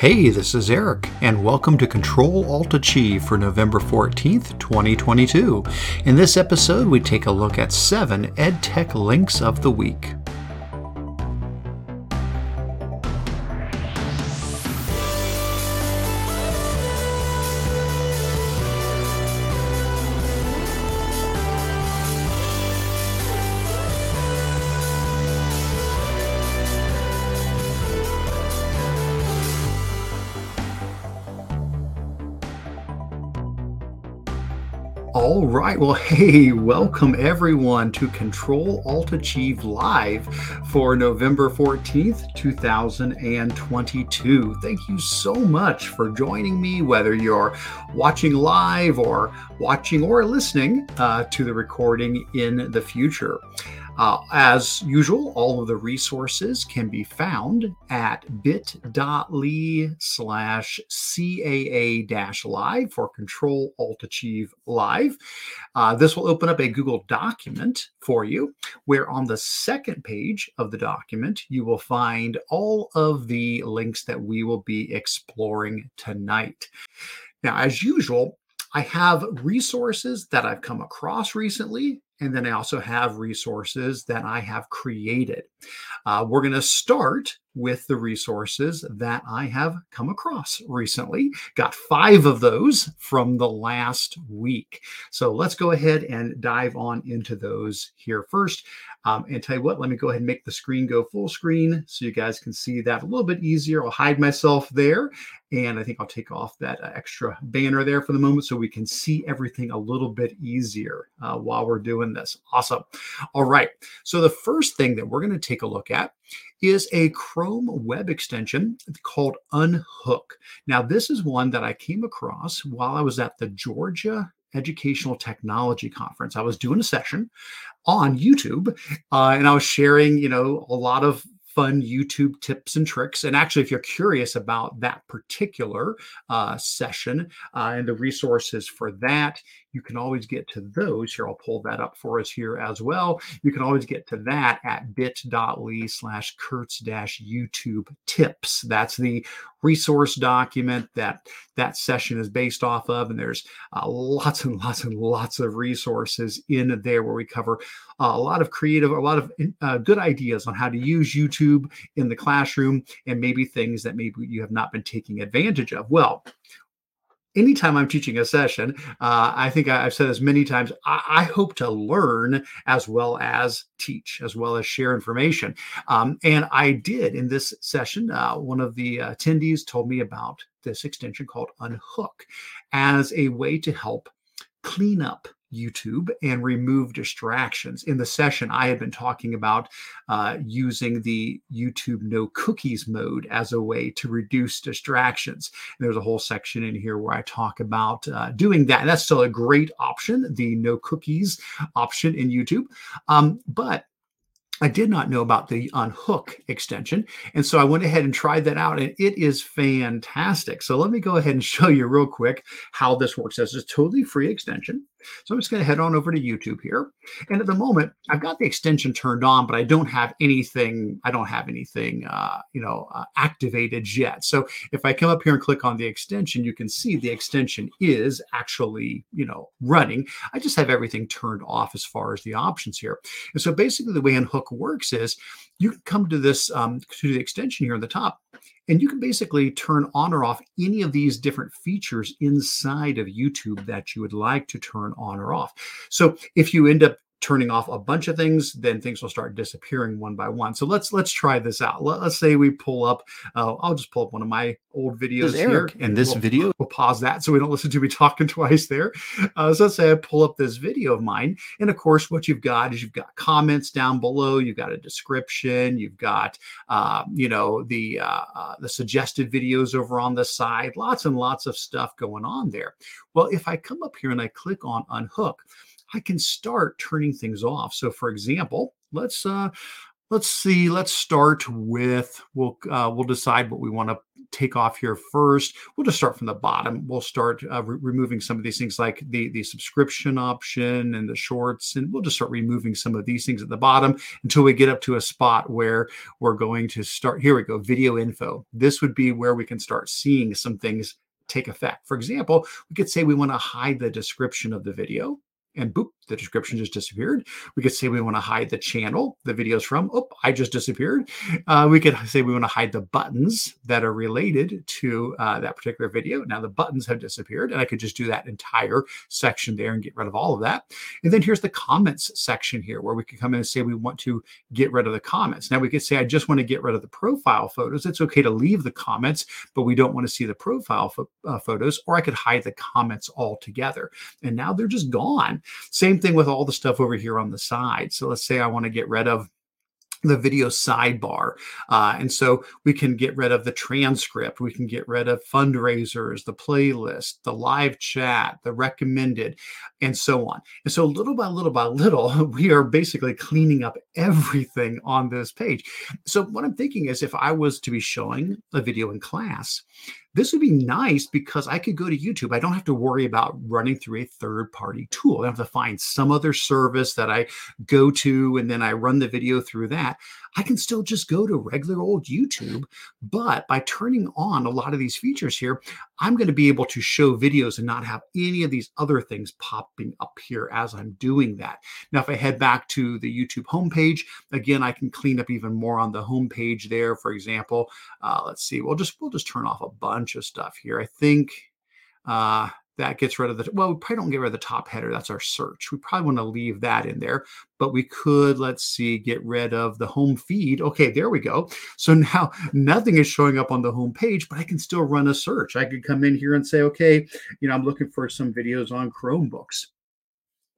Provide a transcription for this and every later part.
Hey, this is Eric, and welcome to Control Alt Achieve for November 14th, 2022. In this episode, we take a look at seven EdTech links of the week. Right. Well, hey, welcome everyone to Control Alt Achieve Live for November 14th, 2022. Thank you so much for joining me, whether you're watching live or watching or listening uh, to the recording in the future. Uh, as usual, all of the resources can be found at bit.ly slash CAA live for Control Alt Achieve Live. Uh, this will open up a Google document for you, where on the second page of the document, you will find all of the links that we will be exploring tonight. Now, as usual, I have resources that I've come across recently and then I also have resources that I have created. Uh, we're going to start with the resources that I have come across recently. Got five of those from the last week. So let's go ahead and dive on into those here first. Um, and tell you what, let me go ahead and make the screen go full screen so you guys can see that a little bit easier. I'll hide myself there. And I think I'll take off that uh, extra banner there for the moment so we can see everything a little bit easier uh, while we're doing this. Awesome. All right. So the first thing that we're going to take a look at is a Chrome web extension called Unhook. Now, this is one that I came across while I was at the Georgia Educational Technology Conference. I was doing a session on YouTube, uh, and I was sharing, you know, a lot of fun YouTube tips and tricks. And actually, if you're curious about that particular uh, session uh, and the resources for that, you can always get to those. Here, I'll pull that up for us here as well. You can always get to that at bit.ly slash Curts dash YouTube tips. That's the resource document that that session is based off of. And there's uh, lots and lots and lots of resources in there where we cover uh, a lot of creative, a lot of uh, good ideas on how to use YouTube in the classroom and maybe things that maybe you have not been taking advantage of. Well, anytime I'm teaching a session, uh, I think I've said this many times, I, I, hope to learn as well as teach, as well as share information. Um, and I did in this session. Uh, one of the attendees told me about this extension called Unhook as a way to help clean up YouTube and remove distractions. In the session, I had been talking about uh, using the YouTube no cookies mode as a way to reduce distractions. And there's a whole section in here where I talk about uh, doing that. And that's still a great option, the no cookies option in YouTube. Um, but I did not know about the Unhook extension. And so I went ahead and tried that out, and it is fantastic. So let me go ahead and show you real quick how this works. This is a totally free extension. So I'm just going to head on over to YouTube here. And at the moment, I've got the extension turned on, but I don't have anything, I don't have anything, uh, you know, uh, activated yet. So if I come up here and click on the extension, you can see the extension is actually, you know, running. I just have everything turned off as far as the options here. And so basically the way Unhook works is you can come to this, um, to the extension here on the top, and you can basically turn on or off any of these different features inside of YouTube that you would like to turn on or off. So if you end up turning off a bunch of things, then things will start disappearing one by one. So let's let's try this out. Let, us say we pull up. Uh, I'll just pull up one of my old videos here. In this we'll, video, we'll pause that so we don't listen to me talking twice there. Uh, so let's say I pull up this video of mine, and of course, what you've got is you've got comments down below. You've got a description. You've got uh, you know the uh, uh, the suggested videos over on the side. Lots and lots of stuff going on there. Well, if I come up here and I click on Unhook I can start turning things off. So, for example, let's uh, let's see let's start with we'll uh, we'll decide what we want to take off here first. We'll just start from the bottom. We'll start uh, re- removing some of these things like the the subscription option and the shorts and we'll just start removing some of these things at the bottom until we get up to a spot where we're going to start here we go video info. This would be where we can start seeing some things take effect. For example we could say we want to hide the description of the video and boop, the description just disappeared. We could say we want to hide the channel the video's from. Oh, I just disappeared. Uh, we could say we want to hide the buttons that are related to uh, that particular video. Now the buttons have disappeared, and I could just do that entire section there and get rid of all of that. And then here's the comments section here, where we could come in and say we want to get rid of the comments. Now we could say I just want to get rid of the profile photos. It's okay to leave the comments, but we don't want to see the profile fo- uh, photos, or I could hide the comments altogether. And now they're just gone. Same thing with all the stuff over here on the side. So let's say I want to get rid of the video sidebar. Uh, and so we can get rid of the transcript, we can get rid of fundraisers, the playlist, the live chat, the recommended, and so on. And so little by little by little, we are basically cleaning up everything on this page. So what I'm thinking is if I was to be showing a video in class, this would be nice because I could go to YouTube. I don't have to worry about running through a third party tool. I have to find some other service that I go to and then I run the video through that. I can still just go to regular old YouTube. But by turning on a lot of these features here, I'm going to be able to show videos and not have any of these other things popping up here as I'm doing that. Now, if I head back to the YouTube homepage, again, I can clean up even more on the homepage there. For example, uh, let's see, we'll just we'll just turn off a bunch of stuff here. I think uh, that gets rid of the well we probably don't get rid of the top header. That's our search. We probably want to leave that in there but we could let's see get rid of the home feed. Okay there we go. So now nothing is showing up on the home page but i can still run a search. I could come in here and say okay you know i'm looking for some videos on chromebooks.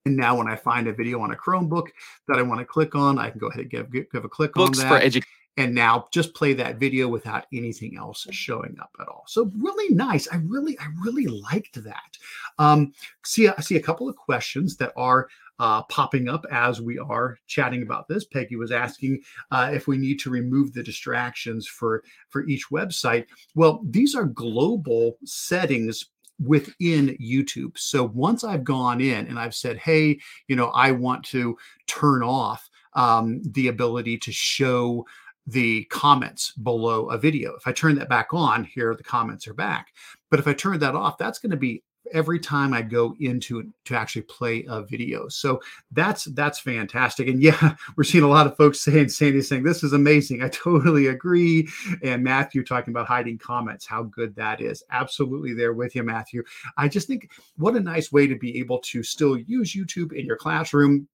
And now when I find a video on a Chromebook that I want to click on, I can go ahead and give, give a click Books on that. for education. And now just play that video without anything else showing up at all. So really nice. I really, I really liked that. Um, see, I see a couple of questions that are uh, popping up as we are chatting about this. Peggy was asking uh, if we need to remove the distractions for for each website. Well, these are global settings within YouTube. So once I've gone in and I've said, hey, you know, I want to turn off um, the ability to show the comments below a video. If I turn that back on, here the comments are back. But if I turn that off, that's going to be every time I go into to actually play a video. So that's that's fantastic. And yeah, we're seeing a lot of folks saying, Sandy saying, this is amazing. I totally agree. And Matthew talking about hiding comments, how good that is. Absolutely there with you, Matthew. I just think what a nice way to be able to still use YouTube in your classroom,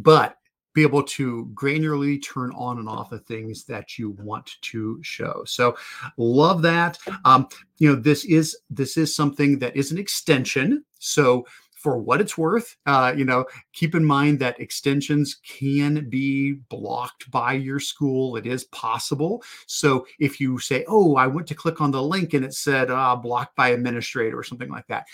but be able to granularly turn on and off the things that you want to show. So love that. Um, you know, this is this is something that is an extension. So for what it's worth, uh, you know, keep in mind that extensions can be blocked by your school. It is possible. So if you say, "Oh, I went to click on the link and it said uh, blocked by administrator" or something like that,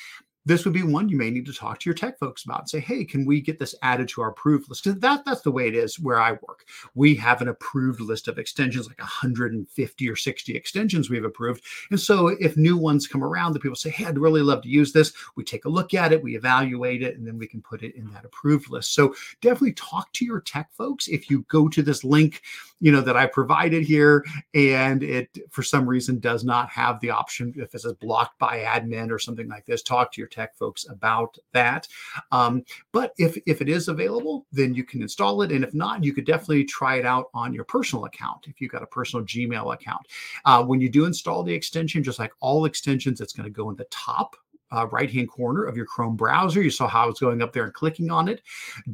this would be one you may need to talk to your tech folks about and say, hey, can we get this added to our approved list? Because that, that's the way it is where I work. We have an approved list of extensions, like 150 or 60 extensions we've approved. And so if new ones come around, the people say, hey, I'd really love to use this. We take a look at it, we evaluate it, and then we can put it in that approved list. So definitely talk to your tech folks. If you go to this link, you know, that I provided here, and it for some reason does not have the option, if it's blocked by admin or something like this, talk to your tech folks about that. Um, but if if it is available, then you can install it, and if not, you could definitely try it out on your personal account if you've got a personal Gmail account. Uh, when you do install the extension, just like all extensions, it's going to go in the top uh, right hand corner of your Chrome browser. You saw how it's going up there and clicking on it.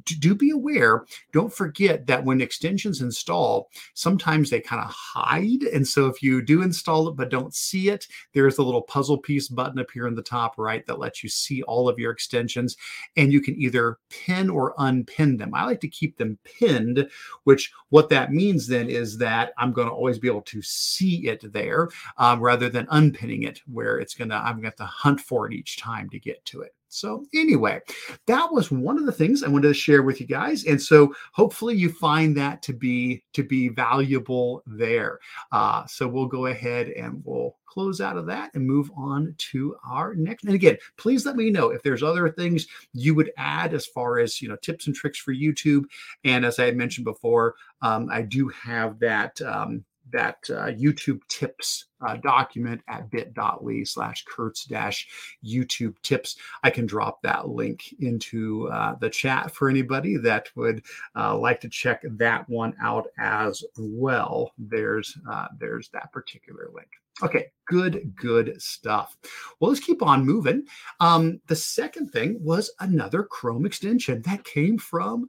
Do, do be aware, don't forget that when extensions install, sometimes they kind of hide. And so if you do install it but don't see it, there's a little puzzle piece button up here in the top right that lets you see all of your extensions. And you can either pin or unpin them. I like to keep them pinned, which what that means then is that I'm going to always be able to see it there um, rather than unpinning it, where it's going to, I'm going to have to hunt for it each time to get to it. So anyway, that was one of the things I wanted to share with you guys, and so hopefully you find that to be to be valuable there. Uh, so we'll go ahead and we'll close out of that and move on to our next. And again, please let me know if there's other things you would add as far as you know tips and tricks for YouTube. And as I had mentioned before, um, I do have that. Um, that uh, YouTube tips uh, document at bit.ly slash Curts dash YouTube tips. I can drop that link into uh, the chat for anybody that would uh, like to check that one out as well. There's uh, there's that particular link. Okay, good, good stuff. Well, let's keep on moving. Um, the second thing was another Chrome extension that came from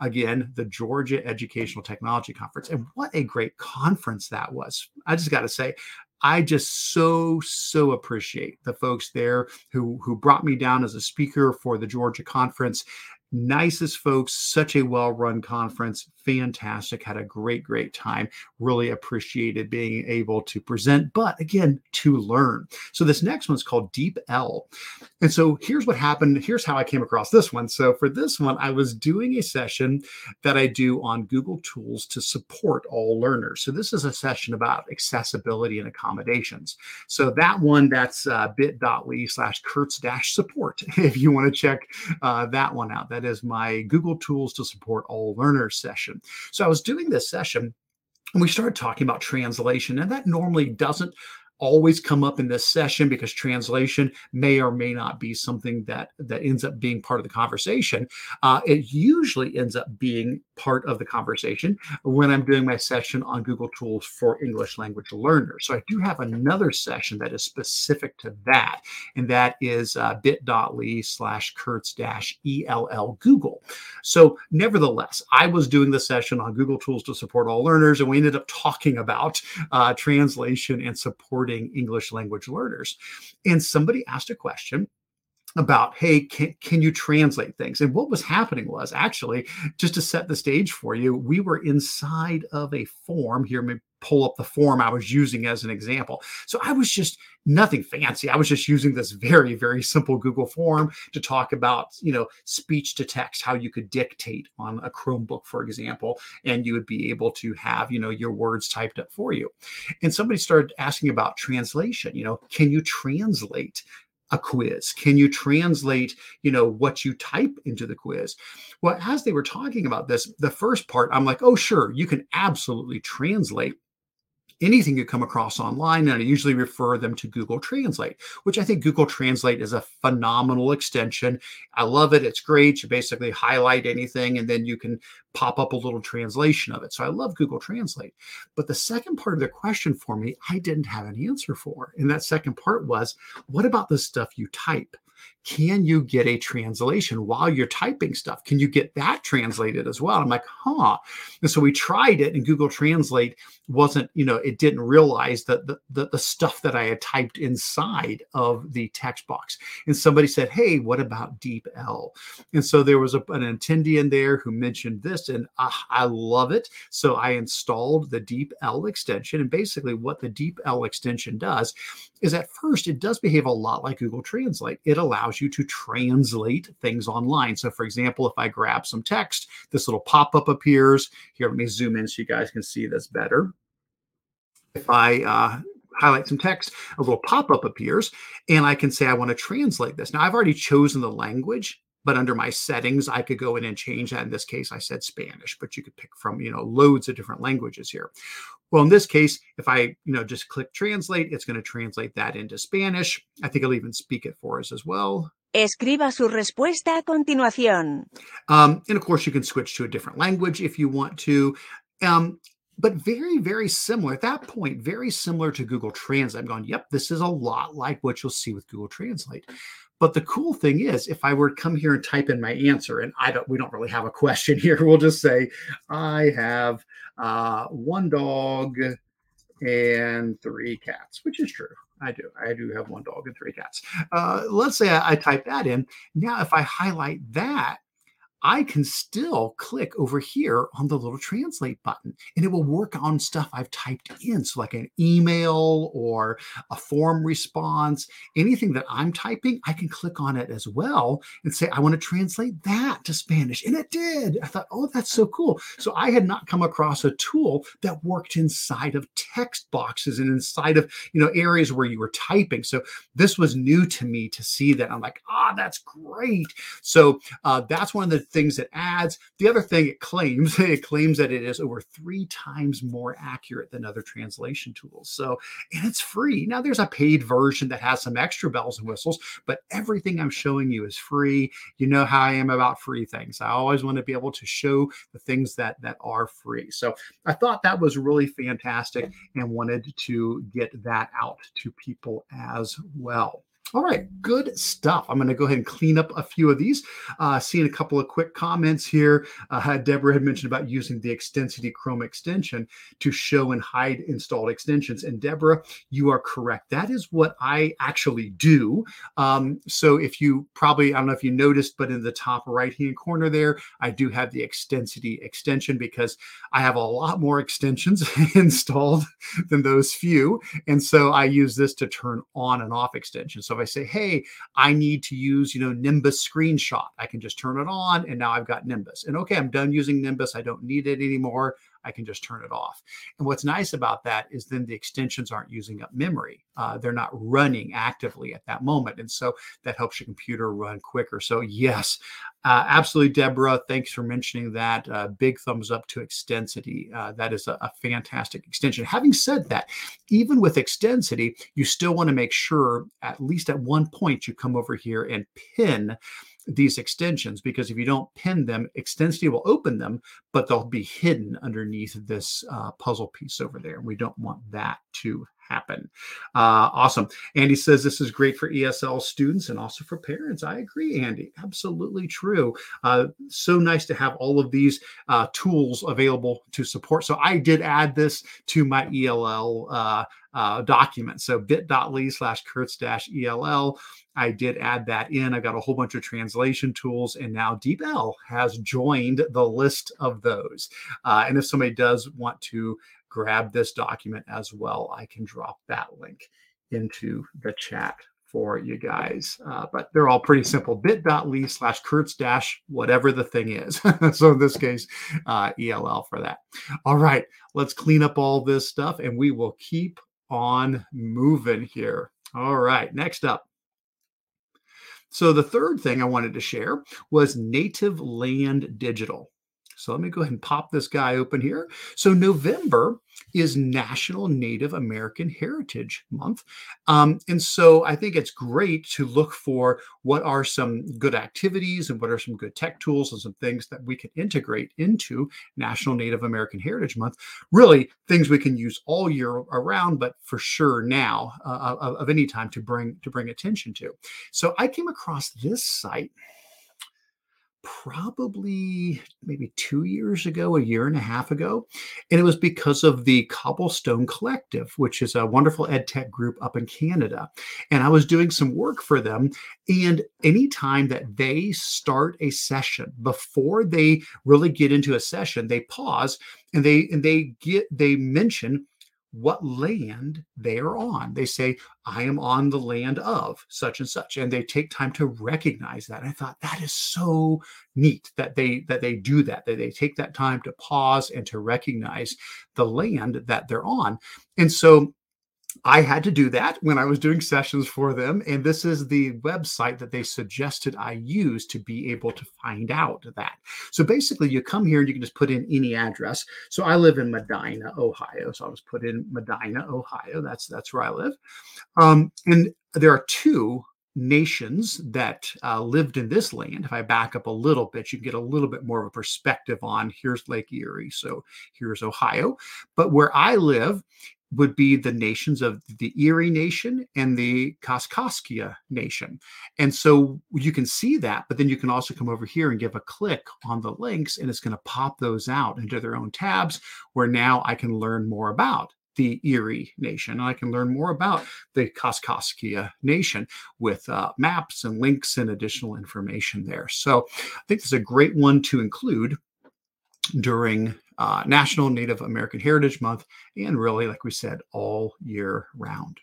again, the Georgia Educational Technology Conference. And what a great conference that was. I just got to say, I just so so appreciate the folks there who who brought me down as a speaker for the Georgia conference nicest folks, such a well run conference, fantastic. Had a great, great time. Really appreciated being able to present, but again, to learn. So this next one's called Deep L. And so here's what happened. Here's how I came across this one. So for this one, I was doing a session that I do on Google Tools to support all learners. So this is a session about accessibility and accommodations. So that one, that's uh, bit.ly slash Curts dash support if you want to check uh, that one out. That that is my Google Tools to Support All Learners session. So I was doing this session and we started talking about translation, and that normally doesn't always come up in this session because translation may or may not be something that that ends up being part of the conversation. Uh, it usually ends up being part of the conversation when I'm doing my session on Google Tools for English language learners. So I do have another session that is specific to that, and that is uh, bit.ly slash Curts dash ELL Google. So nevertheless, I was doing the session on Google Tools to support all learners, and we ended up talking about uh, translation and supporting English language learners. And somebody asked a question about hey can, can you translate things and what was happening was actually just to set the stage for you we were inside of a form here me pull up the form i was using as an example so i was just nothing fancy. I was just using this very, very simple Google form to talk about, you know, speech to text, how you could dictate on a Chromebook, for example, and you would be able to have, you know, your words typed up for you. And somebody started asking about translation. You know, can you translate a quiz? Can you translate, you know, what you type into the quiz? Well, as they were talking about this, the first part, I'm like, oh, sure, you can absolutely translate anything you come across online, and I usually refer them to Google Translate, which I think Google Translate is a phenomenal extension. I love it. It's great. You basically highlight anything and then you can pop up a little translation of it. So I love Google Translate. But the second part of the question for me, I didn't have an answer for. And that second part was what about the stuff you type? Can you get a translation while you're typing stuff? Can you get that translated as well? I'm like, huh. And so we tried it, and Google Translate wasn't, you know, it didn't realize that the, the, the stuff that I had typed inside of the text box. And somebody said, hey, what about DeepL? And so there was a, an attendee in there who mentioned this, and uh, I love it. So I installed the Deep L extension. And basically, what the DeepL extension does is at first it does behave a lot like Google Translate. It allows you to translate things online. So, for example, if I grab some text, this little pop up appears. Here, let me zoom in so you guys can see this better. If I uh, highlight some text, a little pop up appears, and I can say I want to translate this. Now, I've already chosen the language but under my settings i could go in and change that in this case i said spanish but you could pick from you know loads of different languages here well in this case if i you know just click translate it's going to translate that into spanish i think it'll even speak it for us as well Escriba su respuesta a continuación. Um, and of course, you can switch to a different language if you want to. Um, but very, very similar at that point, very similar to Google Translate. I'm going, yep, this is a lot like what you'll see with Google Translate. But the cool thing is, if I were to come here and type in my answer, and I don't, we don't really have a question here. We'll just say, I have uh, one dog and three cats, which is true. I do. I do have one dog and three cats. Uh, let's say I, I type that in. Now, if I highlight that, I can still click over here on the little translate button and it will work on stuff I've typed in. So, like an email or a form response, anything that I'm typing, I can click on it as well and say, I want to translate that to Spanish. And it did. I thought, oh, that's so cool. So, I had not come across a tool that worked inside of text boxes and inside of, you know, areas where you were typing. So, this was new to me to see that. I'm like, ah, oh, that's great. So, uh, that's one of the things it adds. The other thing it claims, it claims that it is over three times more accurate than other translation tools. So, and it's free. Now, there's a paid version that has some extra bells and whistles, but everything I'm showing you is free. You know how I am about free things. I always want to be able to show the things that that are free. So, I thought that was really fantastic and wanted to get that out to people as well. All right, good stuff. I'm going to go ahead and clean up a few of these. Uh, seeing a couple of quick comments here. Uh, Deborah had mentioned about using the Extensity Chrome extension to show and hide installed extensions. And Deborah, you are correct. That is what I actually do. Um, so if you probably, I don't know if you noticed, but in the top right hand corner there, I do have the Extensity extension because I have a lot more extensions installed than those few. And so I use this to turn on and off extensions. So I say, hey, I need to use, you know, Nimbus screenshot, I can just turn it on and now I've got Nimbus. And okay, I'm done using Nimbus. I don't need it anymore. I can just turn it off. And what's nice about that is then the extensions aren't using up memory. Uh, they're not running actively at that moment. And so that helps your computer run quicker. So, yes, uh, absolutely, Deborah. Thanks for mentioning that. Uh, big thumbs up to Extensity. Uh, that is a, a fantastic extension. Having said that, even with Extensity, you still want to make sure, at least at one point, you come over here and pin these extensions because if you don't pin them, Extensity will open them, but they'll be hidden underneath this uh, puzzle piece over there. We don't want that to happen. Uh, awesome. Andy says this is great for ESL students and also for parents. I agree, Andy. Absolutely true. Uh, so nice to have all of these uh, tools available to support. So I did add this to my ELL uh, uh, document. So bit.ly slash Curts dash ELL. I did add that in. I've got a whole bunch of translation tools, and now DeepL has joined the list of those. Uh, and if somebody does want to grab this document as well, I can drop that link into the chat for you guys. Uh, but they're all pretty simple bit.ly slash Curts dash whatever the thing is. so in this case, uh, ELL for that. All right, let's clean up all this stuff and we will keep on moving here. All right, next up. So the third thing I wanted to share was Native Land Digital. So let me go ahead and pop this guy open here. So November is National Native American Heritage Month. Um, and so I think it's great to look for what are some good activities and what are some good tech tools and some things that we can integrate into National Native American Heritage Month. Really, things we can use all year around, but for sure now uh, of, of any time to bring to bring attention to. So I came across this site probably maybe two years ago, a year and a half ago. And it was because of the Cobblestone Collective, which is a wonderful ed tech group up in Canada. And I was doing some work for them. And anytime that they start a session, before they really get into a session, they pause and they and they get they mention what land they are on. They say, I am on the land of such and such. And they take time to recognize that. I thought that is so neat that they that they do that, that they take that time to pause and to recognize the land that they're on. And so I had to do that when I was doing sessions for them. And this is the website that they suggested I use to be able to find out that. So basically, you come here and you can just put in any address. So I live in Medina, Ohio. So I'll just put in Medina, Ohio. That's that's where I live. Um, and there are two nations that uh, lived in this land. If I back up a little bit, you can get a little bit more of a perspective on here's Lake Erie. So here's Ohio. But where I live would be the nations of the Erie Nation and the Kaskaskia Nation. And so you can see that, but then you can also come over here and give a click on the links, and it's going to pop those out into their own tabs where now I can learn more about the Erie Nation. And I can learn more about the Kaskaskia Nation with uh, maps and links and additional information there. So I think it's a great one to include during uh, National Native American Heritage Month and really, like we said, all year round.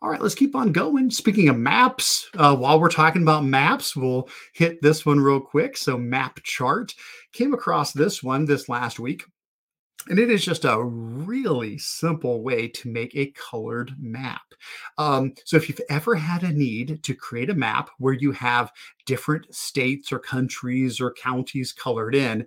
All right, let's keep on going. Speaking of maps, uh, while we're talking about maps, we'll hit this one real quick. So, MapChart came across this one this last week. And it is just a really simple way to make a colored map. Um, so, if you've ever had a need to create a map where you have different states or countries or counties colored in,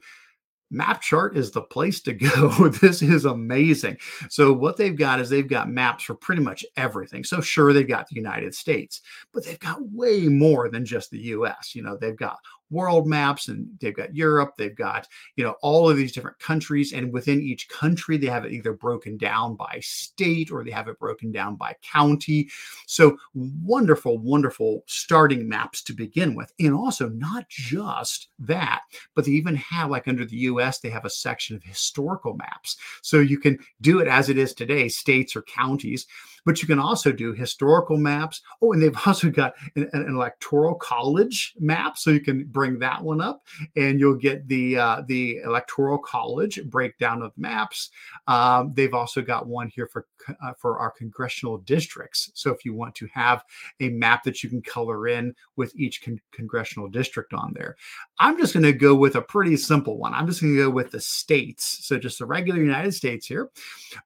MapChart is the place to go. this is amazing. So, what they've got is they've got maps for pretty much everything. So, sure, they've got the United States, but they've got way more than just the US. You know, they've got world maps and they've got Europe, they've got, you know, all of these different countries. And within each country, they have it either broken down by state or they have it broken down by county. So wonderful, wonderful starting maps to begin with. And also, not just that, but they even have, like under the US, they have a section of historical maps. So you can do it as it is today, states or counties but you can also do historical maps. Oh, and they've also got an, an electoral college map, so you can bring that one up, and you'll get the uh, the electoral college breakdown of maps. Um, they've also got one here for uh, for our congressional districts. So if you want to have a map that you can color in with each con- congressional district on there, I'm just going to go with a pretty simple one. I'm just going to go with the states. So just the regular United States here.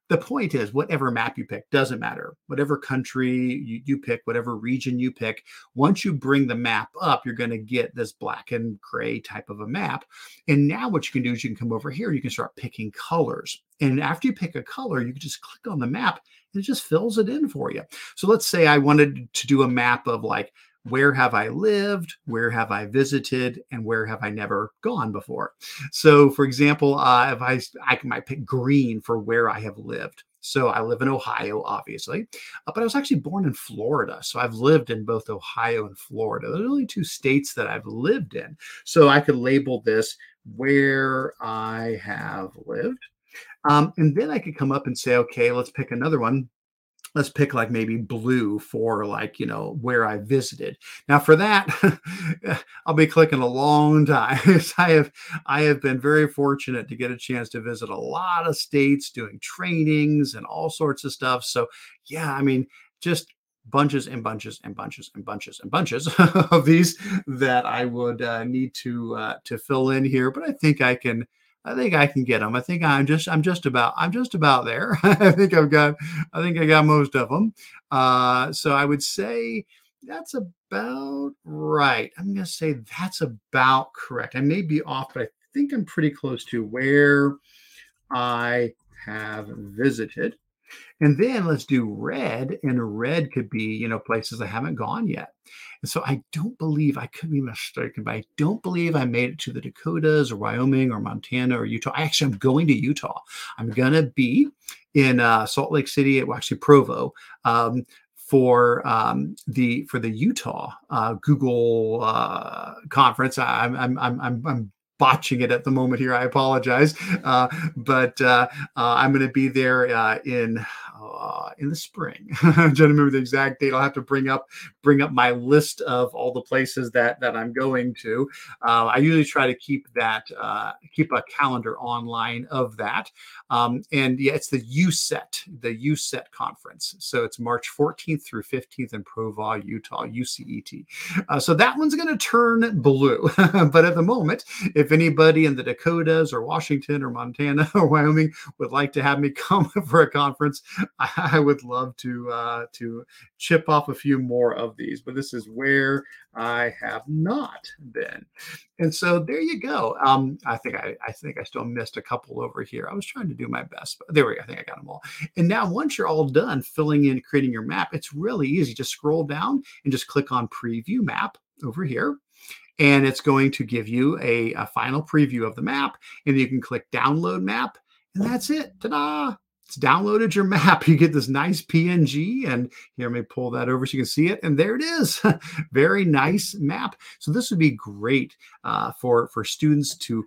The point is, whatever map you pick doesn't matter. Whatever country you, you pick, whatever region you pick, once you bring the map up, you're going to get this black and gray type of a map. And now what you can do is you can come over here, you can start picking colors. And after you pick a color, you can just click on the map and it just fills it in for you. So let's say I wanted to do a map of like, where have I lived? Where have I visited? And where have I never gone before? So, for example, uh, if I, I might pick green for where I have lived. So I live in Ohio, obviously, uh, but I was actually born in Florida. So I've lived in both Ohio and Florida. Those are the only two states that I've lived in. So I could label this where I have lived. Um, and then I could come up and say, okay, let's pick another one. Let's pick like maybe blue for like, you know, where I visited. Now for that, I'll be clicking a long time. I have I have been very fortunate to get a chance to visit a lot of states doing trainings and all sorts of stuff. So yeah, I mean, just bunches and bunches and bunches and bunches and bunches of these that I would uh, need to uh, to fill in here, but I think I can I think I can get them. I think I'm just I'm just about I'm just about there. I think I've got I think I got most of them. Uh, so I would say that's about right. I'm going to say that's about correct. I may be off, but I think I'm pretty close to where I have visited. And then let's do red, and red could be, you know, places I haven't gone yet. And so I don't believe I could be mistaken, but I don't believe I made it to the Dakotas or Wyoming or Montana or Utah. Actually, I actually am going to Utah. I'm gonna be in uh, Salt Lake City, well, actually Provo, um, for um, the for the Utah uh, Google uh, conference. I'm I'm I'm I'm botching it at the moment here. I apologize, uh, but uh, uh, I'm going to be there uh, in uh, in the spring. I'm trying to remember the exact date. I'll have to bring up bring up my list of all the places that that I'm going to. Uh, I usually try to keep that keep a calendar online of that. Um, and yeah, it's the UCET, the UCET conference. So it's March 14th through 15th in Provo, Utah, UCET. so that one's going to turn blue. but at the moment, if anybody in the Dakotas or Washington or Montana or Wyoming would like to have me come for a conference, I would love to uh, to chip off a few more of these. But this is where I have not been, and so there you go. Um, I think I, I think I still missed a couple over here. I was trying to do my best, but there we go. I think I got them all. And now once you're all done filling in, creating your map, it's really easy. Just scroll down and just click on Preview Map over here and it's going to give you a, a final preview of the map. And you can click download map, and that's it. Ta-da! It's downloaded your map. You get this nice PNG, and here, let me pull that over so you can see it. And there it is. Very nice map. So this would be great uh, for for students to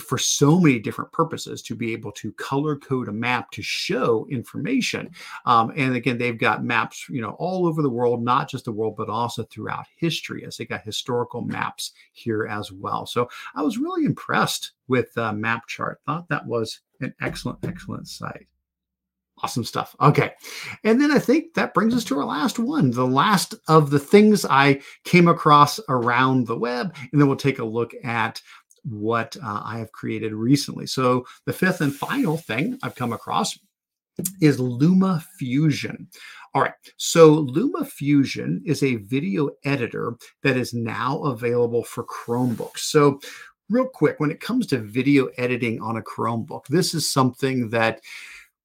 for so many different purposes to be able to color code a map to show information. Um, and again, they've got maps, you know, all over the world, not just the world, but also throughout history, as they got historical maps here as well. So I was really impressed with uh, MapChart. Thought that was an excellent, excellent site. Awesome stuff. Okay. And then I think that brings us to our last one, the last of the things I came across around the web. And then we'll take a look at what uh, I have created recently. So the fifth and final thing I've come across is Luma Fusion. All right, so LumaFusion is a video editor that is now available for Chromebooks. So real quick, when it comes to video editing on a Chromebook, this is something that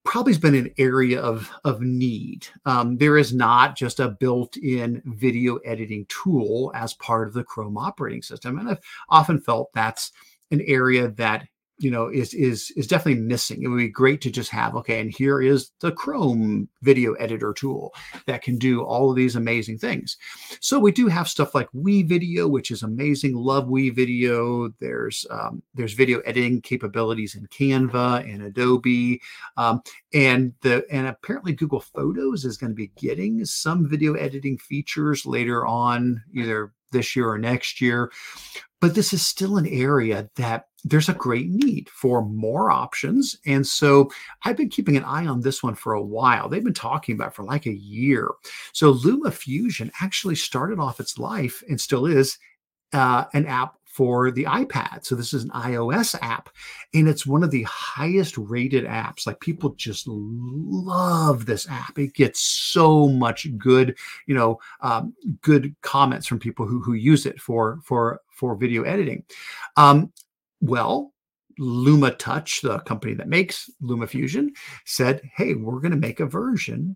probably has been an area of, of need. Um, there is not just a built in video editing tool as part of the Chrome operating system. And I've often felt that's an area that you know is is is definitely missing. It would be great to just have okay and here is the chrome video editor tool that can do all of these amazing things. So we do have stuff like WeVideo which is amazing. Love WeVideo there's um, there's video editing capabilities in canva and adobe. Um, and the and apparently google photos is going to be getting some video editing features later on either this year or next year but this is still an area that there's a great need for more options. And so I've been keeping an eye on this one for a while. They've been talking about for like a year. So LumaFusion actually started off its life and still is uh, an app for the iPad. So this is an iOS app and it's one of the highest rated apps. Like people just love this app. It gets so much good, you know, um, good comments from people who who use it for for for video editing. Um, well, LumaTouch, the company that makes LumaFusion, said, "Hey, we're going to make a version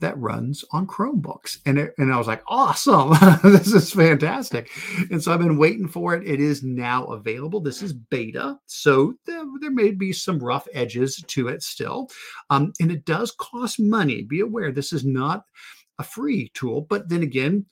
that runs on Chromebooks. And, it, and I was like, awesome. this is fantastic. And so I've been waiting for it. It is now available. This is beta. So there, there may be some rough edges to it still. Um, and it does cost money. Be aware this is not a free tool. But then again,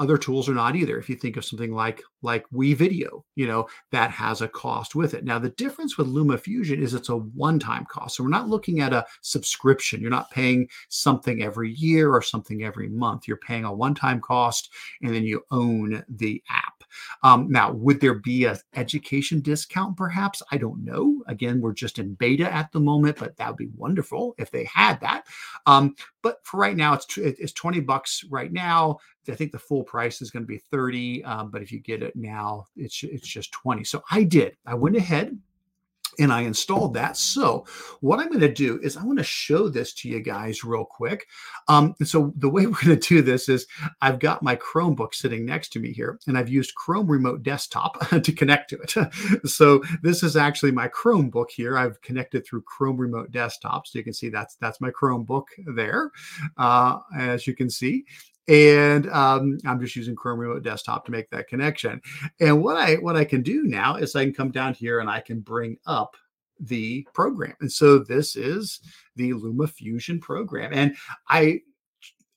other tools are not either. If you think of something like like WeVideo you know that has a cost with it. Now the difference with LumaFusion is it's a one-time cost. So we're not looking at a subscription. You're not paying something every year or something every month. You're paying a one-time cost and then you own the app um, now would there be an education discount perhaps i don't know again we're just in beta at the moment but that would be wonderful if they had that um, but for right now it's it's 20 bucks right now I think the full price is going to be 30, um, but if you get it now, it's it's just 20. So I did. I went ahead and I installed that. So what I'm going to do is I want to show this to you guys real quick. Um, so the way we're going to do this is I've got my Chromebook sitting next to me here, and I've used Chrome Remote Desktop to connect to it. so this is actually my Chromebook here. I've connected through Chrome Remote Desktop, so you can see that's that's my Chromebook there, uh, as you can see and um, I'm just using Chrome Remote Desktop to make that connection. And what I what I can do now is I can come down here and I can bring up the program. And so this is the LumaFusion program. And I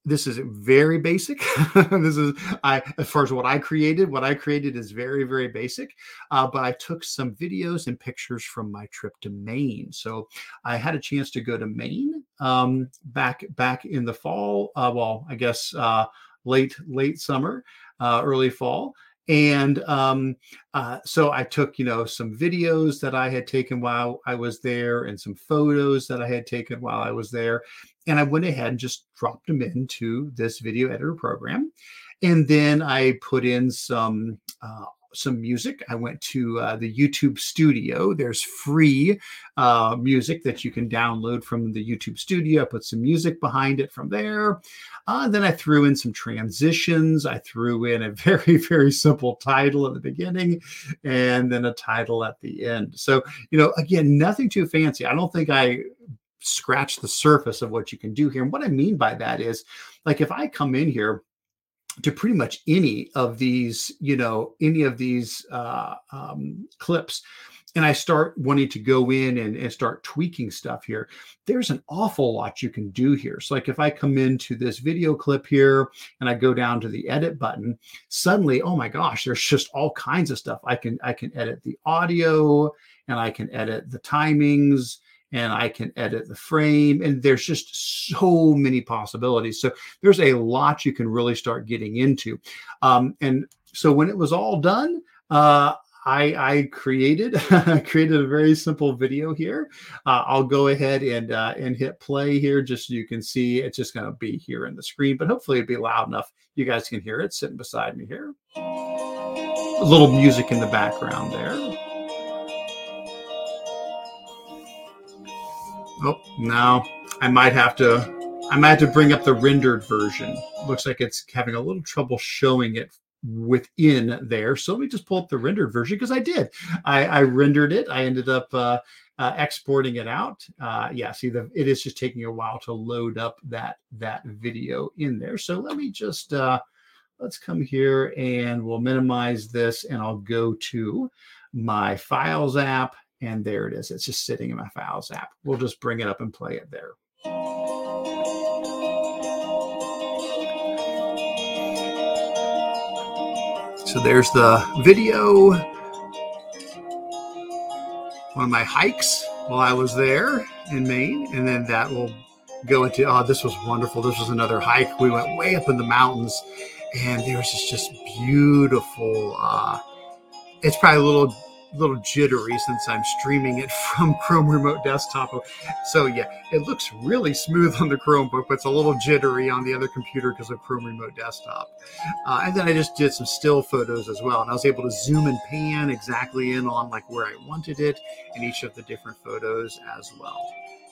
this is very basic. this is I as far as what I created. What I created is very very basic, uh, but I took some videos and pictures from my trip to Maine. So I had a chance to go to Maine um, back back in the fall. Uh, well, I guess uh, late late summer, uh, early fall. And um, uh, so I took, you know, some videos that I had taken while I was there and some photos that I had taken while I was there. And I went ahead and just dropped them into this video editor program. And then I put in some uh, some music. I went to uh, the YouTube Studio. There's free uh, music that you can download from the YouTube Studio. I put some music behind it from there. Uh, then I threw in some transitions. I threw in a very, very simple title at the beginning and then a title at the end. So, you know, again, nothing too fancy. I don't think I scratch the surface of what you can do here. And what I mean by that is like if I come in here to pretty much any of these, you know, any of these uh, um, clips, and I start wanting to go in and, and start tweaking stuff here, there's an awful lot you can do here. So, like if I come into this video clip here and I go down to the edit button, suddenly, oh my gosh, there's just all kinds of stuff. I can I can edit the audio and I can edit the timings and I can edit the frame. And there's just so many possibilities. So there's a lot you can really start getting into. Um, and so when it was all done, uh, I, I created created a very simple video here. Uh, I'll go ahead and uh, and hit play here, just so you can see. It's just going to be here in the screen, but hopefully it'll be loud enough you guys can hear it sitting beside me here. A little music in the background there. Oh, no, I might have to. I might have to bring up the rendered version. Looks like it's having a little trouble showing it within there. So let me just pull up the rendered version because I did. I, I, rendered it. I ended up uh, uh, exporting it out. Uh, yeah, see, the, it is just taking a while to load up that that video in there. So let me just uh, let's come here and we'll minimize this, and I'll go to my Files app, and there it is. It's just sitting in my Files app. We'll just bring it up and play it there. So there's the video. One of my hikes while I was there in Maine. And then that will go into, oh, this was wonderful. This was another hike. We went way up in the mountains and there was this just beautiful, uh, it's probably a little little jittery since I'm streaming it from Chrome Remote Desktop. So yeah, it looks really smooth on the Chromebook, but it's a little jittery on the other computer because of Chrome Remote Desktop. Uh, and then I just did some still photos as well, and I was able to zoom and pan exactly in on like where I wanted it in each of the different photos as well.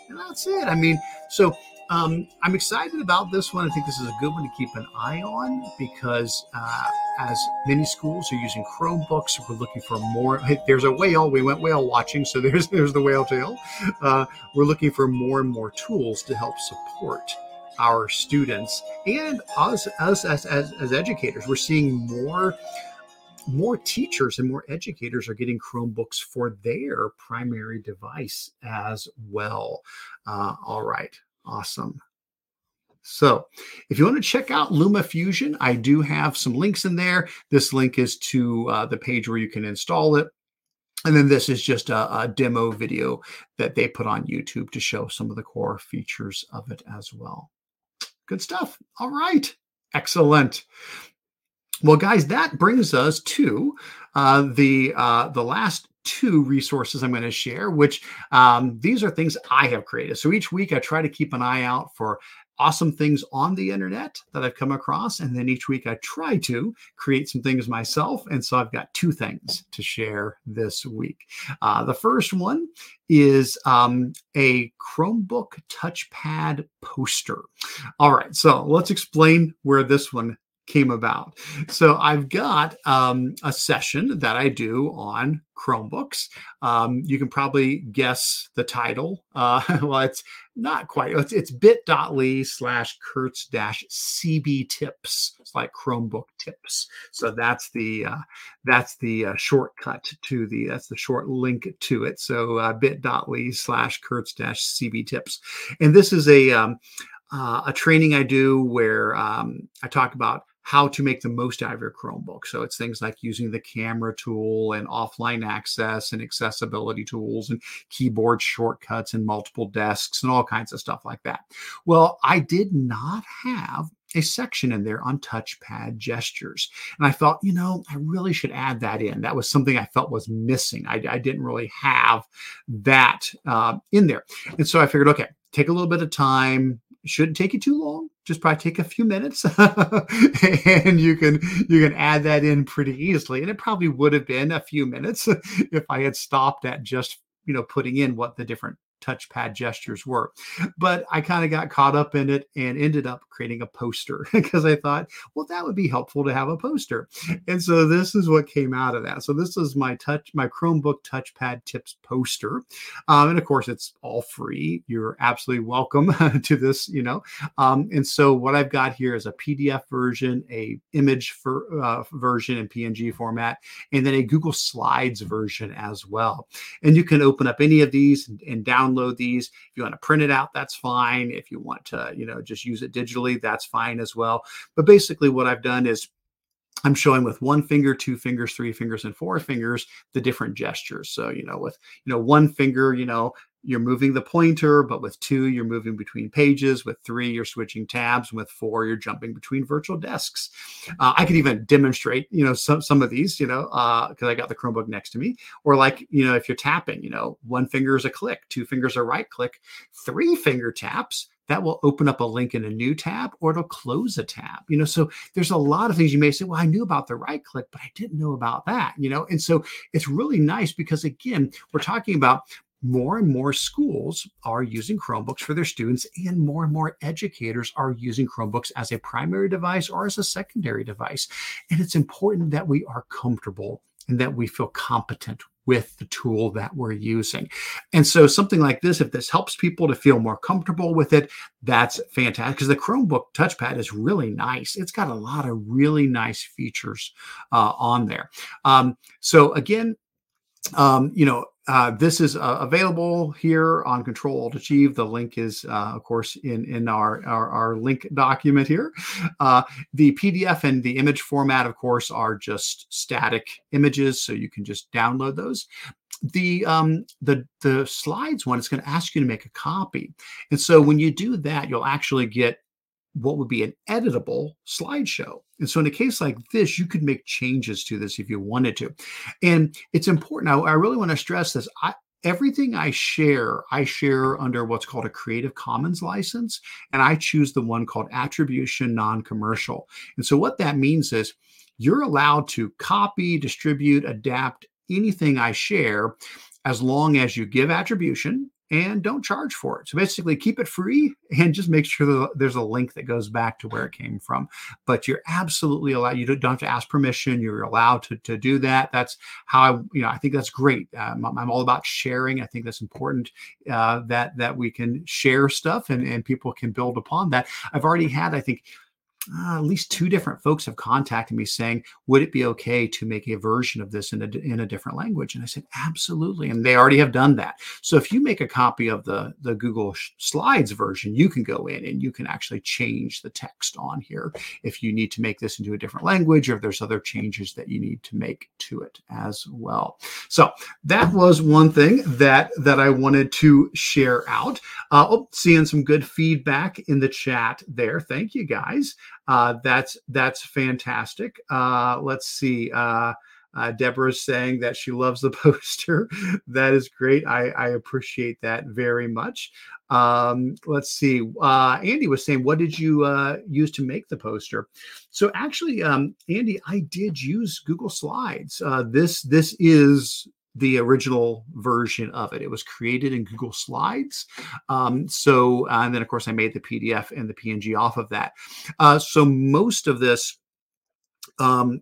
And that's it. I mean, so um, I'm excited about this one. I think this is a good one to keep an eye on because uh, as many schools are using Chromebooks, we're looking for more. There's a whale. We went whale watching, so there's there's the whale tail. Uh, we're looking for more and more tools to help support our students and us, us as, as, as educators. We're seeing more more teachers and more educators are getting Chromebooks for their primary device as well. Uh, all right. Awesome. So, if you want to check out LumaFusion, I do have some links in there. This link is to uh, the page where you can install it. And then this is just a, a, demo video that they put on YouTube to show some of the core features of it as well. Good stuff. All right. Excellent. Well, guys, that brings us to uh, the uh, the last two resources I'm going to share, which um, these are things I have created. So each week I try to keep an eye out for awesome things on the internet that I've come across. And then each week I try to create some things myself. And so I've got two things to share this week. Uh, the first one is um, a Chromebook touchpad poster. All right, so let's explain where this one came about. So I've got um, a session that I do on Chromebooks. Um, you can probably guess the title. Uh, well, it's not quite. It's, it's bit.ly slash Curts dash CB tips. It's like Chromebook tips. So that's the uh, that's the uh, shortcut to the that's the short link to it. So uh, bit.ly slash Curts dash CB tips. And this is a um, uh, a training I do where um, I talk about how to make the most out of your Chromebook. So it's things like using the camera tool and offline access and accessibility tools and keyboard shortcuts and multiple desks and all kinds of stuff like that. Well, I did not have a section in there on touchpad gestures. And I thought, you know, I really should add that in. That was something I felt was missing. I, I didn't really have that uh, in there. And so I figured, okay, take a little bit of time, shouldn't take you too long. Just probably take a few minutes and you can you can add that in pretty easily. And it probably would have been a few minutes if i had stopped at just you know putting in what the different touchpad gestures were. But I kind of got caught up in it and ended up creating a poster because I thought, well, that would be helpful to have a poster. And so this is what came out of that. So this is my touch, my Chromebook touchpad tips poster. Um, and of course, it's all free. You're absolutely welcome to this, you know. Um, and so what I've got here is a PDF version, a image for uh, version in PNG format, and then a Google Slides version as well. And you can open up any of these and, and download these. If you want to print it out, that's fine. If you want to, you know, just use it digitally, that's fine as well. But basically, what I've done is I'm showing with one finger, two fingers, three fingers, and four fingers the different gestures. So, you know, with, you know, one finger, you know, you're moving the pointer, but with two, you're moving between pages. With three, you're switching tabs. With four, you're jumping between virtual desks. Uh, I could even demonstrate, you know, some some of these, you know, because uh, I got the Chromebook next to me. Or like, you know, if you're tapping, you know, one finger is a click, two fingers are right click, three finger taps that will open up a link in a new tab or it'll close a tab you know so there's a lot of things you may say well i knew about the right click but i didn't know about that you know and so it's really nice because again we're talking about more and more schools are using Chromebooks for their students, and more and more educators are using Chromebooks as a primary device or as a secondary device. And it's important that we are comfortable and that we feel competent with the tool that we're using. And so, something like this, if this helps people to feel more comfortable with it, that's fantastic because the Chromebook touchpad is really nice. It's got a lot of really nice features uh, on there. Um, so, again, um, you know, uh, this is uh, available here on Control Alt Achieve. The link is, uh, of course, in in our our, our link document here. Uh, the PDF and the image format, of course, are just static images, so you can just download those. The um, the the slides one is going to ask you to make a copy, and so when you do that, you'll actually get what would be an editable slideshow. And so, in a case like this, you could make changes to this if you wanted to. And it's important. I, I really want to stress this. I, everything I share, I share under what's called a Creative Commons license, and I choose the one called Attribution Non Commercial. And so, what that means is you're allowed to copy, distribute, adapt anything I share as long as you give attribution and don't charge for it. So basically, keep it free and just make sure that there's a link that goes back to where it came from. But you're absolutely allowed. You don't have to ask permission. You're allowed to, to do that. That's how I, you know, I think that's great. Um, I'm all about sharing. I think that's important uh, that that we can share stuff and and people can build upon that. I've already had, I think, uh, at least two different folks have contacted me saying, "Would it be okay to make a version of this in a in a different language?" And I said, "Absolutely." And they already have done that. So if you make a copy of the the Google Slides version, you can go in and you can actually change the text on here if you need to make this into a different language, or if there's other changes that you need to make to it as well. So that was one thing that that I wanted to share out. Uh, oh, seeing some good feedback in the chat there. Thank you guys. Uh, that's that's fantastic. Uh, let's see. Uh, uh, Deborah's saying that she loves the poster. that is great. I, I appreciate that very much. Um, let's see. Uh, Andy was saying, what did you uh, use to make the poster? So actually, um, Andy, I did use Google Slides. Uh, this this is the original version of it. It was created in Google Slides. Um, so, and then of course, I made the PDF and the PNG off of that. Uh, so, most of this um,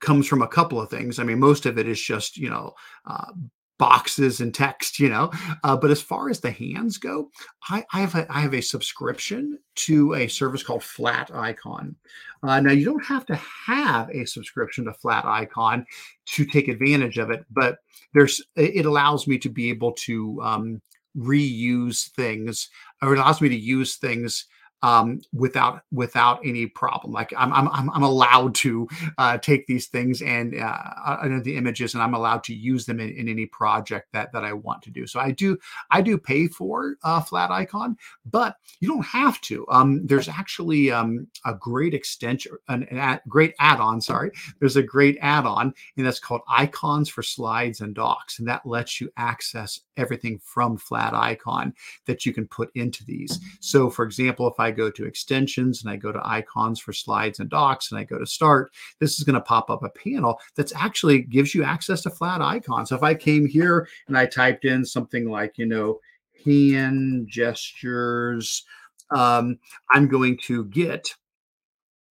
comes from a couple of things. I mean, most of it is just, you know, uh, boxes and text, you know. Uh, but as far as the hands go, I, I, have a, I have a subscription to a service called Flaticon. Uh, now you don't have to have a subscription to Flaticon to take advantage of it, but there's it allows me to be able to um, reuse things, or it allows me to use things um, without without any problem. Like I'm I'm I'm allowed to uh, take these things and uh, uh, the images, and I'm allowed to use them in, in, any project that that I want to do. So I do I do pay for uh, Flaticon, but you don't have to. Um, there's actually um, a great extension, an, an ad, great add-on. Sorry, there's a great add-on, and that's called Icons for Slides and Docs, and that lets you access everything from Flaticon that you can put into these. So, for example, if I I go to extensions and I go to icons for slides and docs and I go to start, this is going to pop up a panel that's actually gives you access to flat icons. So if I came here and I typed in something like, you know, hand gestures. Um, I'm going to get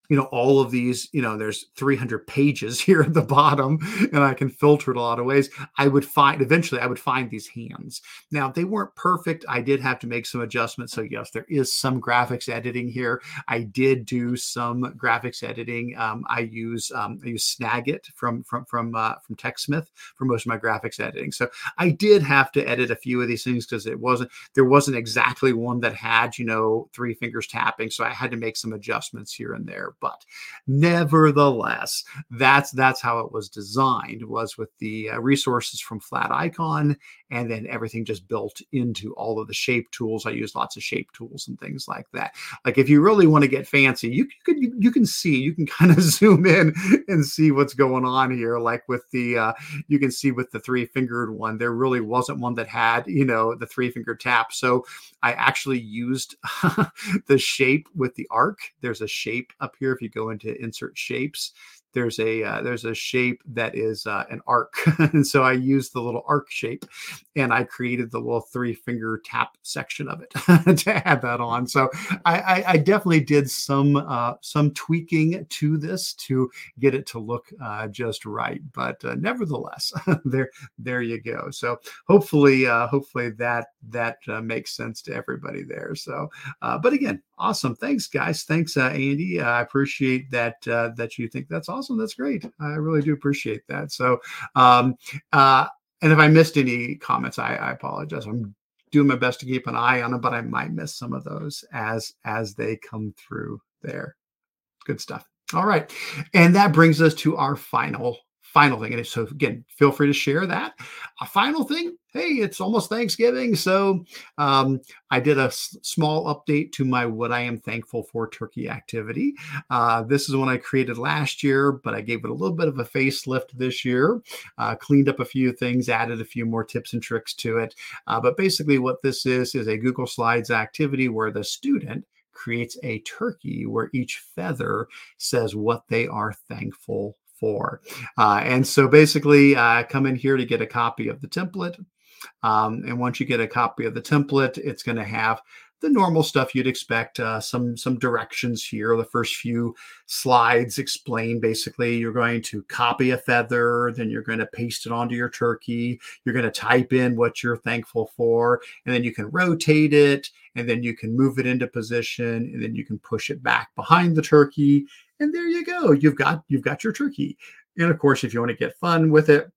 you know all of these you know there's 300 pages here at the bottom and i can filter it a lot of ways. I would find eventually i would find these hands. Now they weren't perfect. I did have to make some adjustments. So yes there is some graphics editing here. I did do some graphics editing. Um, i use um, i use snagit from from from uh, from techsmith for most of my graphics editing. So i did have to edit a few of these things because it wasn't there wasn't exactly one that had you know three fingers tapping. So i had to make some adjustments here and there but nevertheless, that's that's how it was designed. Was with the uh, resources from Flaticon and then everything just built into all of the shape tools. I use lots of shape tools and things like that. Like if you really want to get fancy, you, can you, you, can see you can kind of zoom in and see what's going on here. Like with the uh, you can see with the three fingered one, there really wasn't one that had you know the three finger tap. So I actually used the shape with the arc. There's a shape up here if you go into insert shapes there's a uh, there's a shape that is uh, an arc. And so i used the little arc shape and i created the little three finger tap section of it to add that on. So I, I, I definitely did some uh, some tweaking to this to get it to look uh, just right. But uh, nevertheless there there you go. So hopefully uh, hopefully that that makes sense to everybody there. So but again awesome. Thanks guys. Thanks andy. I appreciate that that you think that's awesome awesome. That's great. I really do appreciate that. So, um, uh, and if I missed any comments, I, I apologize. I'm doing my best to keep an eye on them, but I might miss some of those as as they come through there. Good stuff. All right. And that brings us to our final final thing. And so again, feel free to share that. A final thing, hey, it's almost Thanksgiving. So um, I did a s- small update to my What I Am Thankful for Turkey activity. Uh, this is one I created last year, but I gave it a little bit of a facelift this year, uh, cleaned up a few things, added a few more tips and tricks to it. Uh, but basically, what this is is a Google Slides activity where the student creates a turkey where each feather says what they are thankful for. Uh, and so basically, uh, come in here to get a copy of the template. Um, and once you get a copy of the template, it's going to have the normal stuff you'd expect. Uh, some some directions here. The first few slides explain basically you're going to copy a feather, then you're going to paste it onto your turkey. You're going to type in what you're thankful for, and then you can rotate it, and then you can move it into position, and then you can push it back behind the turkey, and there you go you've got you've got your turkey and of course if you want to get fun with it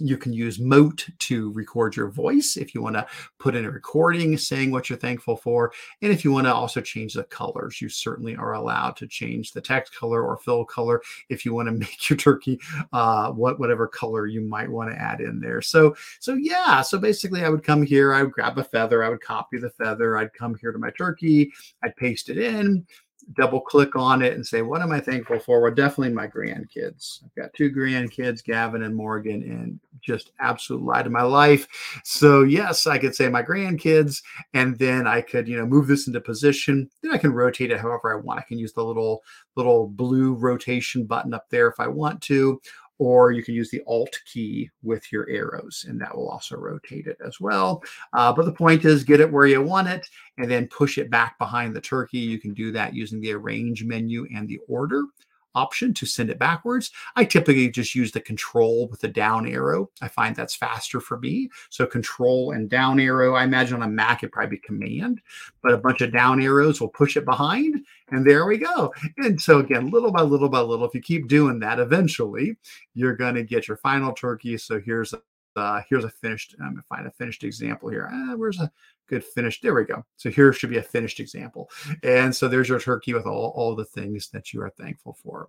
you can use Mote to record your voice if you want to put in a recording saying what you're thankful for. And if you want to also change the colors, you certainly are allowed to change the text color or fill color if you want to make your turkey uh, what whatever color you might want to add in there. So so yeah, so basically I would come here, I would grab a feather, I would copy the feather, I'd come here to my turkey, I'd paste it in, double click on it and say, what am I thankful for? Well, definitely my grandkids. I've got two grandkids, Gavin and Morgan, and just absolute light of my life. So yes, I could say my grandkids, and then I could, you know, move this into position. Then I can rotate it however I want. I can use the little little blue rotation button up there if I want to, or you can use the Alt key with your arrows, and that will also rotate it as well. Uh, but the point is, get it where you want it, and then push it back behind the turkey. You can do that using the Arrange menu and the Order option to send it backwards. I typically just use the control with the down arrow. I find that's faster for me. So control and down arrow, I imagine on a Mac it'd probably be command, but a bunch of down arrows will push it behind and there we go. And so again, little by little by little, if you keep doing that, eventually you're going to get your final turkey. So here's uh, here's a finished. I'm gonna find a finished example here. Ah, where's a good finished? There we go. So here should be a finished example. And so there's your turkey with all, all the things that you are thankful for.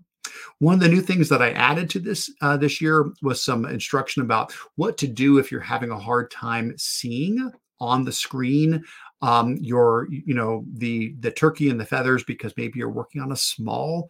One of the new things that I added to this uh, this year was some instruction about what to do if you're having a hard time seeing on the screen um, your you know the the turkey and the feathers because maybe you're working on a small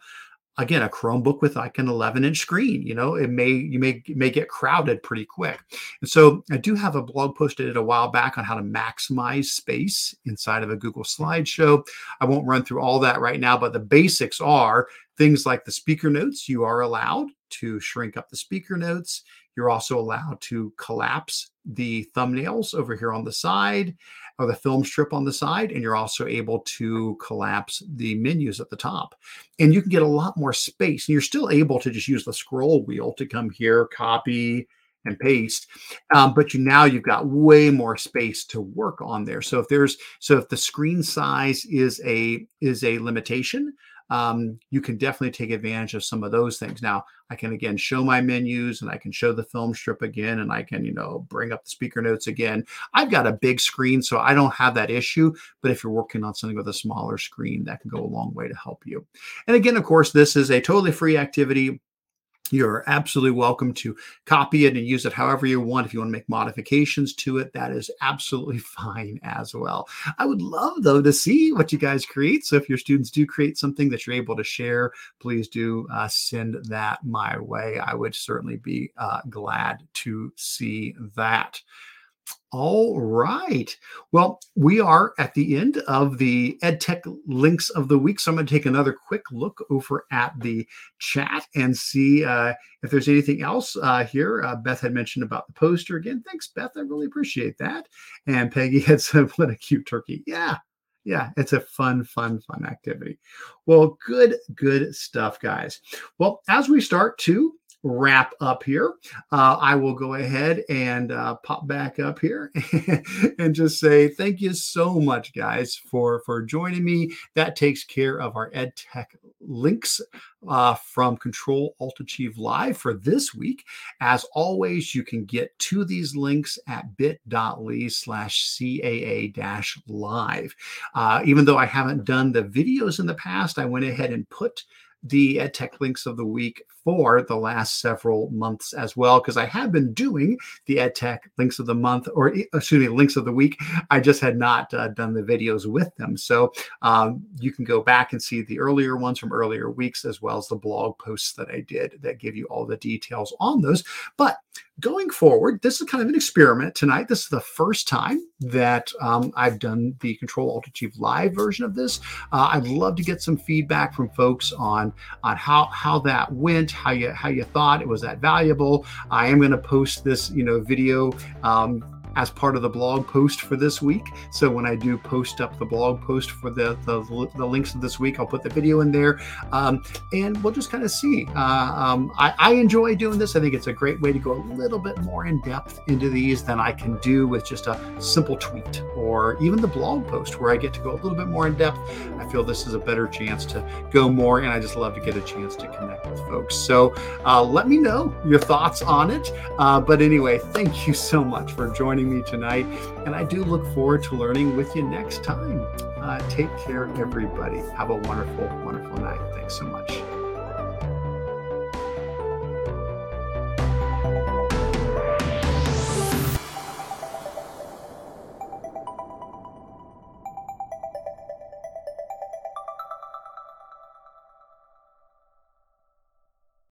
again a chromebook with like an 11 inch screen you know it may you may may get crowded pretty quick. And so i do have a blog post I did a while back on how to maximize space inside of a google slideshow. I won't run through all that right now but the basics are things like the speaker notes you are allowed to shrink up the speaker notes. You're also allowed to collapse the thumbnails over here on the side or the film strip on the side, and you're also able to collapse the menus at the top. And you can get a lot more space. And you're still able to just use the scroll wheel to come here, copy, and paste um, but you now you've got way more space to work on there so if there's so if the screen size is a is a limitation um, you can definitely take advantage of some of those things. Now i can again show my menus and i can show the film strip again and i can you know bring up the speaker notes again. I've got a big screen so i don't have that issue but if you're working on something with a smaller screen that can go a long way to help you. And again of course this is a totally free activity you're absolutely welcome to copy it and use it however you want. If you want to make modifications to it, that is absolutely fine as well. I would love, though, to see what you guys create. So if your students do create something that you're able to share, please do uh, send that my way. I would certainly be uh, glad to see that. All right. Well, we are at the end of the EdTech links of the week. So I'm going to take another quick look over at the chat and see uh, if there's anything else uh, here. Uh, Beth had mentioned about the poster again. Thanks, Beth. I really appreciate that. And Peggy had said, what a cute turkey. Yeah. Yeah, it's a fun, fun, fun activity. Well, good, good stuff, guys. Well, as we start to wrap up here, uh, I will go ahead and uh, pop back up here and just say thank you so much, guys, for for joining me. That takes care of our ed tech links uh, from Control Alt Achieve Live for this week. As always, you can get to these links at bit.ly slash CAA dash live. Uh, even though I haven't done the videos in the past, I went ahead and put the EdTech links of the week for the last several months as well, because I have been doing the EdTech links of the month, or excuse me, links of the week. I just had not uh, done the videos with them. So um, you can go back and see the earlier ones from earlier weeks, as well as the blog posts that I did that give you all the details on those. But going forward, this is kind of an experiment tonight. This is the first time that um, I've done the Control Alt Achieve live version of this. Uh, I'd love to get some feedback from folks on on how how that went, how you how you thought it was that valuable. I am going to post this you know video. Um, as part of the blog post for this week. So when I do post up the blog post for the the, the links of this week, I'll put the video in there, um, and we'll just kind of see. Uh, um, I, I, enjoy doing this. I think it's a great way to go a little bit more in depth into these than I can do with just a simple tweet or even the blog post where I get to go a little bit more in depth. I feel this is a better chance to go more, and I just love to get a chance to connect with folks. So uh, let me know your thoughts on it. Uh, but anyway, thank you so much for joining joining me tonight. And I do look forward to learning with you next time. Uh, take care, everybody. Have a wonderful, wonderful night. Thanks so much.